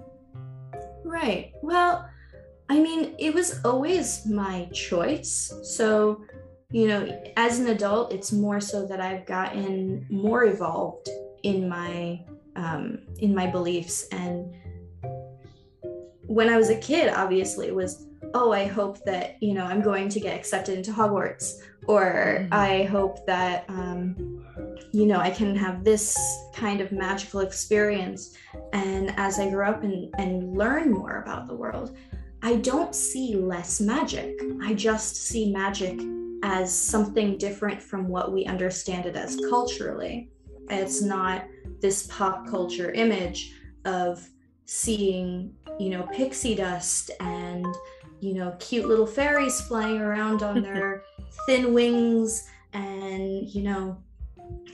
Right. Well, I mean, it was always my choice. So, you know, as an adult, it's more so that I've gotten more evolved in my um, in my beliefs. And when I was a kid, obviously, it was, oh, I hope that you know I'm going to get accepted into Hogwarts, or Mhm. I hope that um, you know I can have this kind of magical experience and as I grow up and, and learn more about the world, I don't see less magic. I just see magic as something different from what we understand it as culturally. It's not this pop culture image of seeing, you know, pixie dust and, you know, cute little fairies flying around on *laughs* their thin wings and, you know,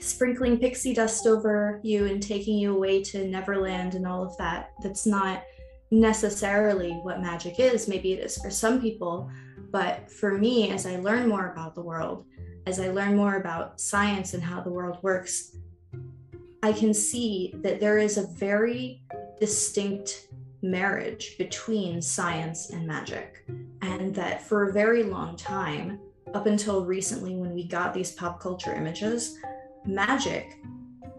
sprinkling pixie dust over you and taking you away to Neverland and all of that. That's not necessarily what magic is. Maybe it is for some people, but for me, as I learn more about the world, as I learn more about science and how the world works, I can see that there is a very distinct marriage between science and magic. And that for a very long time, up until recently when we got these pop culture images, magic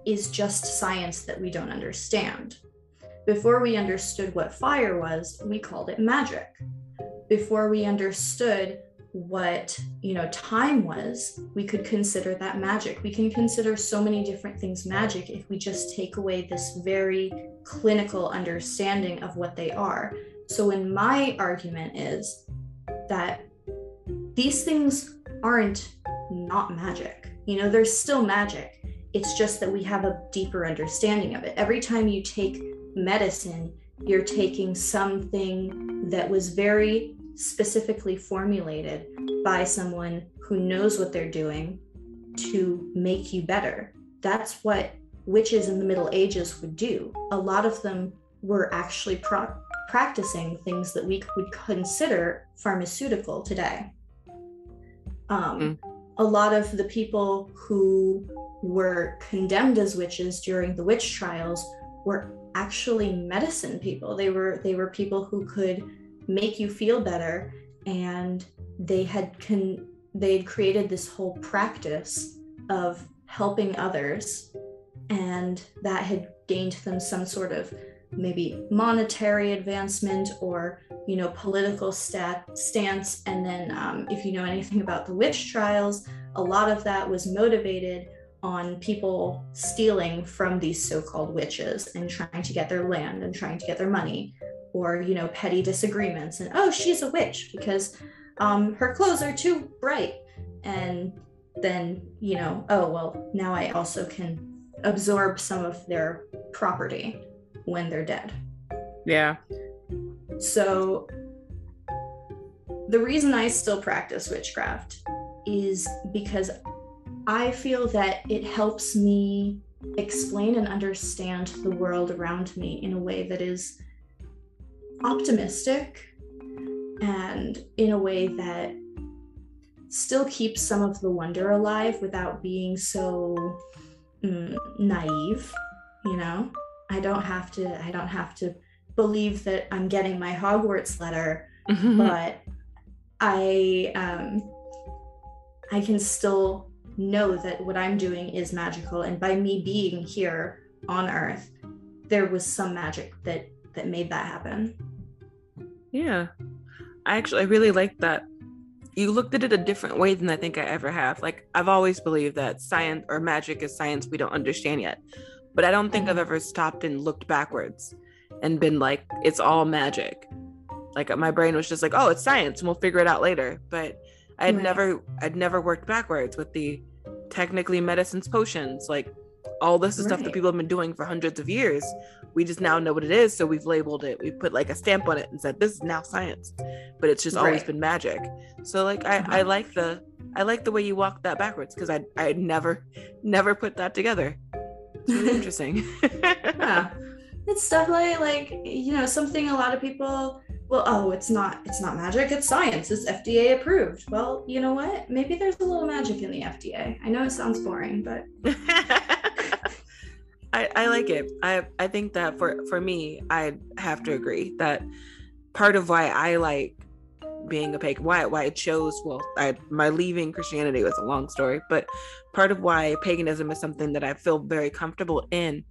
is just science that we don't understand. Before we understood what fire was, we called it magic. Before we understood what, you know, time was, we could consider that magic. We can consider so many different things magic if we just take away this very clinical understanding of what they are. So when my argument is that these things aren't not magic. You know, there's still magic. It's just that we have a deeper understanding of it. Every time you take medicine, you're taking something that was very specifically formulated by someone who knows what they're doing to make you better. That's what witches in the Middle Ages would do. A lot of them were actually pro- practicing things that we would consider pharmaceutical today. Um, a lot of the people who were condemned as witches during the witch trials were actually medicine people. They were they were people who could make you feel better and they had con- they had created this whole practice of helping others and that had gained them some sort of maybe monetary advancement or you know political stat- stance. And then um, if you know anything about the witch trials a lot of that was motivated on people stealing from these so-called witches and trying to get their land and trying to get their money or you know petty disagreements. And oh she's a witch because um, her clothes are too bright. And then you know oh well now i also can absorb some of their property when they're dead. Yeah. So the reason i still practice witchcraft is because I feel that it helps me explain and understand the world around me in a way that is optimistic and in a way that still keeps some of the wonder alive without being so mm, naive you know i don't have to i don't have to believe that i'm getting my hogwarts letter but i um i can still know that what I'm doing is magical. And by me being here on Earth, there was some magic that that made that happen. Yeah. I actually I really like that you looked at it a different way than I think I ever have. Like I've always believed that science or magic is science we don't understand yet. But I don't think mm-hmm. I've ever stopped and looked backwards and been like, it's all magic. Like my brain was just like, oh, it's science and we'll figure it out later. But I had right. never I'd never worked backwards with the technically medicines potions like all this is right. stuff that people have been doing for hundreds of years we just now know what it is so we've labeled it we put like a stamp on it and said this is now science but it's just right. always been magic so like I, uh-huh. I like the i like the way you walk that backwards because i i never *laughs* never put that together it's really interesting. *laughs* Yeah. It's definitely like you know something a lot of people well oh it's not it's not magic it's science it's fda approved. Well you know what? Maybe there's a little magic in the fda i know it sounds boring but *laughs* I, I like it. I i think that for for me i have to agree that part of why i like being a pagan why why I chose well I my leaving Christianity was a long story but part of why paganism is something that I feel very comfortable in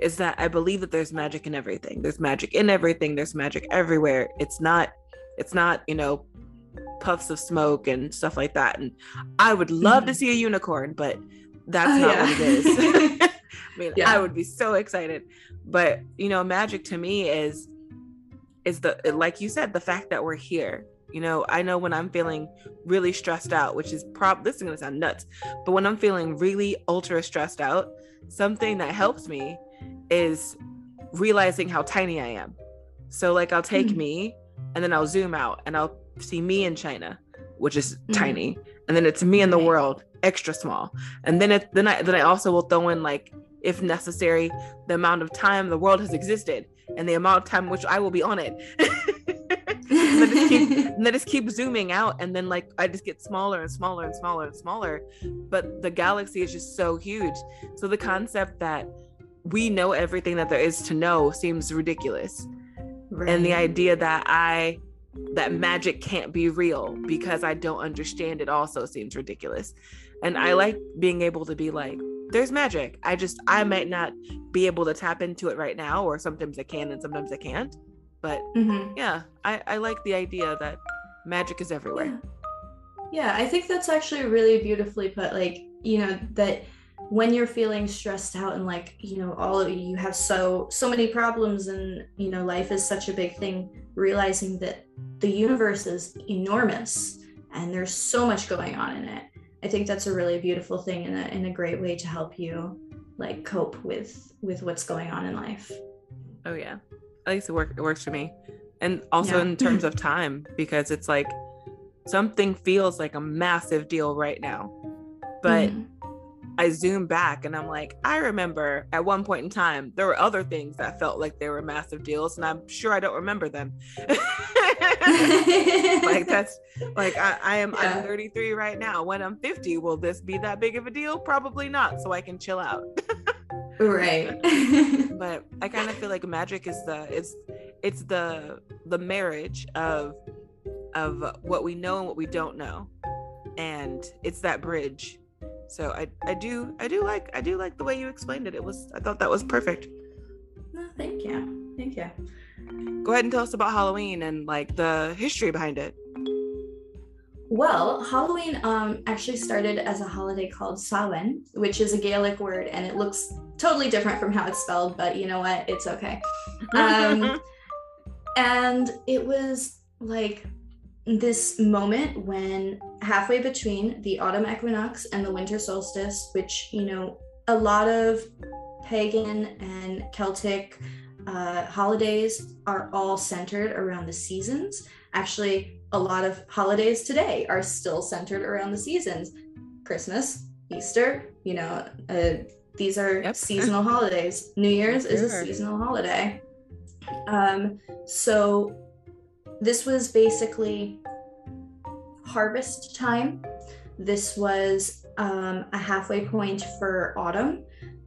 is that I believe that there's magic in everything. There's magic in everything. There's magic everywhere. It's not, it's not, you know, puffs of smoke and stuff like that. And I would love mm. to mm-hmm. see a unicorn, but that's oh, not yeah. what it is. *laughs* I mean, yeah. I would be so excited. But you know, magic to me is is the like you said, the fact that we're here. You know, I know when I'm feeling really stressed out, which is prob this is gonna sound nuts, but when I'm feeling really ultra stressed out, something that helps me is realizing how tiny I am. So like I'll take mm me and then I'll zoom out and I'll see me in China, which is mm tiny, and then it's me in the world, extra small. And then it then I then I also will throw in like if necessary the amount of time the world has existed and the amount of time which I will be on it. *laughs* and, then just keep, *laughs* and just keep zooming out and then like I just get smaller and smaller and smaller and smaller. But the galaxy is just so huge. So the concept that we know everything that there is to know seems ridiculous. Right. And the idea that I that magic can't be real because I don't understand it also seems ridiculous. And I like being able to be like, there's magic. I just I might not be able to tap into it right now, or sometimes I can and sometimes I can't. But mm-hmm. yeah, I, I like the idea that magic is everywhere. Yeah. yeah, I think that's actually really beautifully put. Like, you know, that when you're feeling stressed out and like you know all of you have so so many problems and you know life is such a big thing realizing that the universe is enormous and there's so much going on in it i think that's a really beautiful thing and a, and a great way to help you like cope with with what's going on in life oh yeah at least it, work, it works for me and also yeah. in terms of time because it's like something feels like a massive deal right now but mm I zoom back and I'm like, I remember at one point in time, there were other things that felt like they were massive deals, and I'm sure I don't remember them. *laughs* like *laughs* that's like I, I am yeah. I'm 33 right now. When I'm 50, will this be that big of a deal? Probably not. So I can chill out. *laughs* right. *laughs* but I kind of feel like magic is the it's it's the the marriage of of what we know and what we don't know. And it's that bridge. So I I do I do like I do like the way you explained it. It was I thought that was perfect. No, thank you. Thank you. Go ahead and tell us about Halloween and like the history behind it. Well, Halloween um, actually started as a holiday called Samhain, which is a Gaelic word, and it looks totally different from how it's spelled, but you know what? It's okay. Um, *laughs* and it was like this moment when halfway between the autumn equinox and the winter solstice, which, you know, a lot of pagan and Celtic uh, holidays are all centered around the seasons. Actually, a lot of holidays today are still centered around the seasons. Christmas, Easter, you know, uh, these are yep. *laughs* seasonal holidays. New Year's sure. is a seasonal holiday. Um, so this was basically harvest time. This was um, a halfway point for autumn.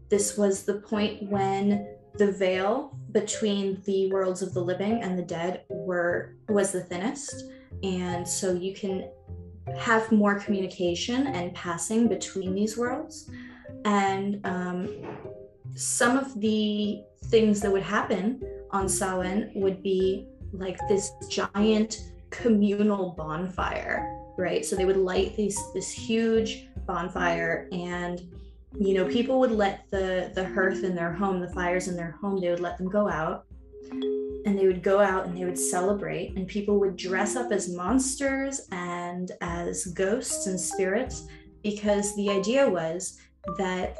This was the point when the veil between the worlds of the living and the dead were was the thinnest and so you can have more communication and passing between these worlds. And um, some of the things that would happen on Samhain would be like this giant communal bonfire right? So they would light these this huge bonfire and you know people would let the the hearth in their home the fires in their home they would let them go out and they would go out and they would celebrate and people would dress up as monsters and as ghosts and spirits because the idea was that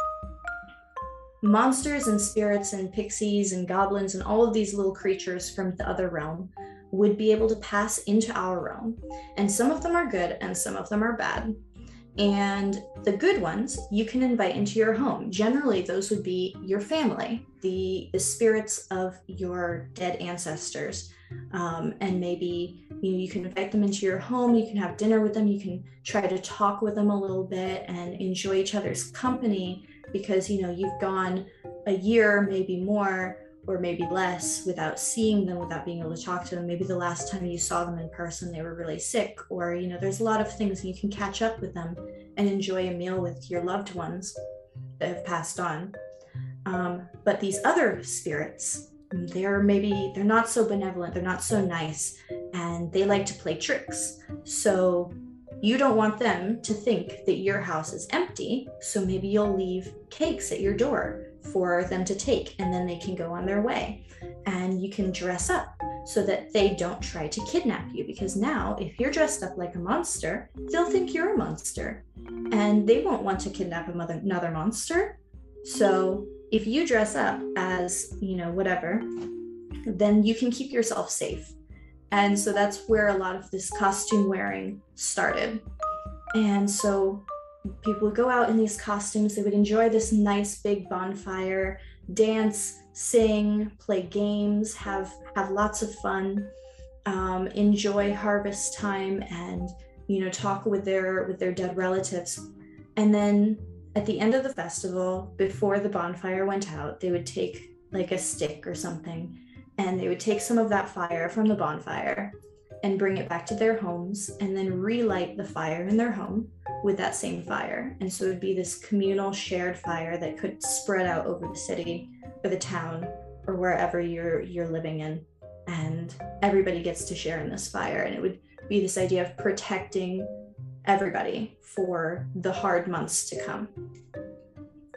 monsters and spirits and pixies and goblins and all of these little creatures from the other realm would be able to pass into our realm. And some of them are good and some of them are bad and the good ones you can invite into your home. Generally, those would be your family, the, the spirits of your dead ancestors. Um, and maybe you, know, you can invite them into your home, you can have dinner with them, you can try to talk with them a little bit and enjoy each other's company because you know you've gone a year, maybe more, or maybe less without seeing them without being able to talk to them. Maybe the last time you saw them in person they were really sick or you know there's a lot of things you can catch up with them and enjoy a meal with your loved ones that have passed on. Um, but these other spirits they're maybe they're not so benevolent they're not so nice and they like to play tricks. So you don't want them to think that your house is empty so maybe you'll leave cakes at your door for them to take and then they can go on their way. And you can dress up so that they don't try to kidnap you because now if you're dressed up like a monster they'll think you're a monster. And they won't want to kidnap another monster. So if you dress up as you know whatever then you can keep yourself safe. And so that's where a lot of this costume wearing started. And so people would go out in these costumes they would enjoy this nice big bonfire dance sing play games have have lots of fun um, enjoy harvest time and you know talk with their with their dead relatives. And then at the end of the festival before the bonfire went out they would take like a stick or something and they would take some of that fire from the bonfire and bring it back to their homes and then relight the fire in their home with that same fire. And so it would be this communal shared fire that could spread out over the city or the town or wherever you're you're living in. And everybody gets to share in this fire. And it would be this idea of protecting everybody for the hard months to come.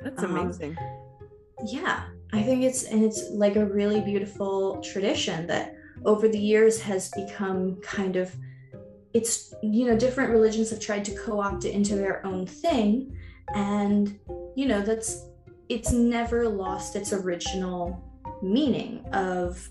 That's amazing. Um, yeah. I think it's and it's like a really beautiful tradition that over the years has become kind of it's you know different religions have tried to co-opt it into their own thing. And you know that's it's never lost its original meaning of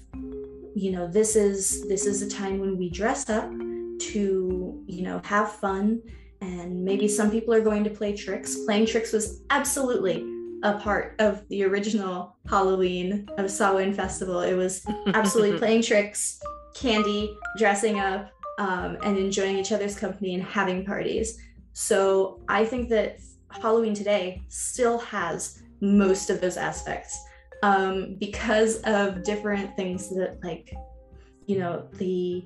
you know this is this is a time when we dress up to you know have fun. And maybe some people are going to play tricks. Playing tricks was absolutely a part of the original halloween of samhain festival it was absolutely *laughs* playing tricks candy, dressing up, um, and enjoying each other's company and having parties. So I think that Halloween today still has most of those aspects um, because of different things that, like, you know, the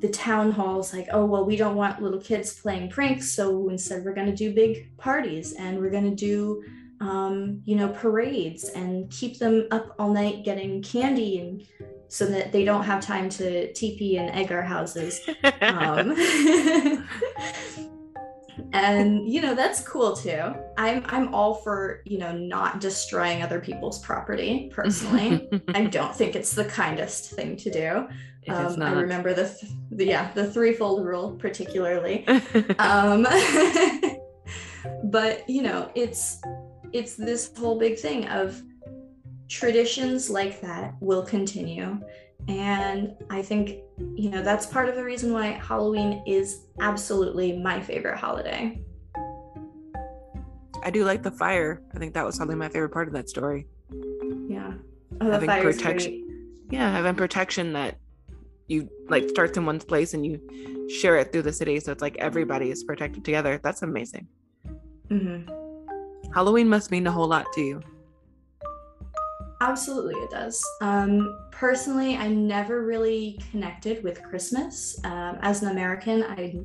the town halls like oh well we don't want little kids playing pranks so instead we're going to do big parties and we're going to do um, you know parades and keep them up all night getting candy and so that they don't have time to TP and egg our houses. Um, *laughs* and you know that's cool too. I'm I'm all for you know not destroying other people's property. Personally, *laughs* I don't think it's the kindest thing to do. Um, I remember the, th- the, yeah the threefold rule particularly. *laughs* um, but you know it's it's this whole big thing of traditions like that will continue. And I think, you know, that's part of the reason why Halloween is absolutely my favorite holiday. I do like the fire. I think that was probably my favorite part of that story. Yeah. Oh, having protection. Yeah, having protection that you like starts in one place and you share it through the city. So it's like everybody is protected together. That's amazing. Mm-hmm. Halloween must mean a whole lot to you. Absolutely, it does. Um, personally, I never really connected with Christmas. Um, as an American, I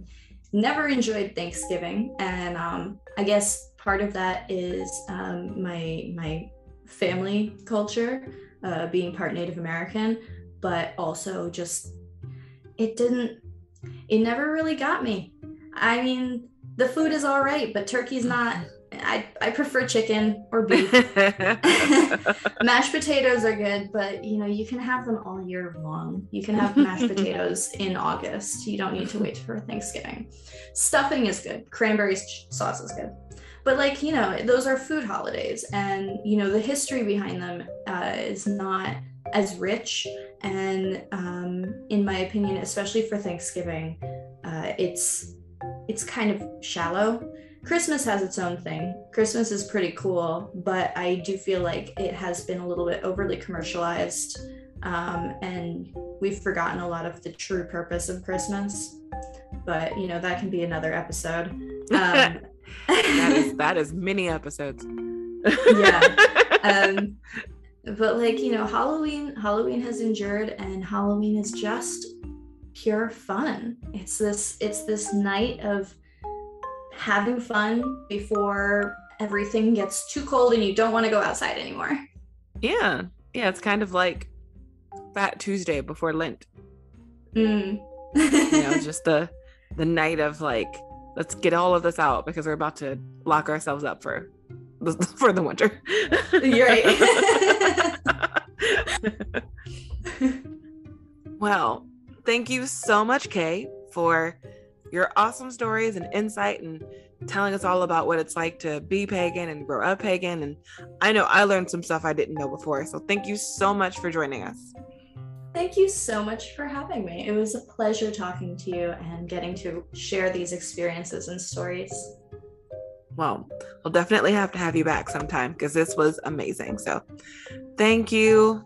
never enjoyed Thanksgiving, and um, I guess part of that is um, my my family culture, uh, being part Native American, but also just it didn't. It never really got me. I mean, the food is all right, but turkey's not I, I prefer chicken or *laughs* beef. *laughs* mashed potatoes are good, but you know, you can have them all year long. You can have mashed *laughs* potatoes in August. You don't need to wait for Thanksgiving. Stuffing is good. Cranberry sauce is good. But like, you know, those are food holidays and you know, the history behind them uh, is not as rich and um, in my opinion, especially for Thanksgiving, uh, it's it's kind of shallow Christmas has its own thing. Christmas is pretty cool, but I do feel like it has been a little bit overly commercialized. Um, and we've forgotten a lot of the true purpose of Christmas. But, you know, that can be another episode. Um, *laughs* that, is, that is many episodes. yeah. *laughs* Um, but like you know halloween halloween has endured and halloween is just pure fun it's this it's this night of having fun before everything gets too cold and you don't want to go outside anymore. Yeah. Yeah, it's kind of like Fat Tuesday before Lent. Mm. you know, *laughs* just the the night of like, let's get all of this out because we're about to lock ourselves up for *laughs* for the winter. You're right. *laughs* well, thank you so much, Kay, for your awesome stories and insight and telling us all about what it's like to be pagan and grow up pagan. And I know I learned some stuff I didn't know before. So thank you so much for joining us. Thank you so much for having me. It was a pleasure talking to you and getting to share these experiences and stories. Well, we'll definitely have to have you back sometime because this was amazing. So thank you.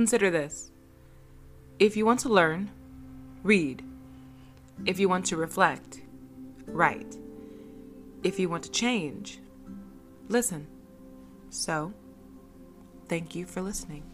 Consider this. If you want to learn, read. If you want to reflect, write. If you want to change, listen. So, thank you for listening.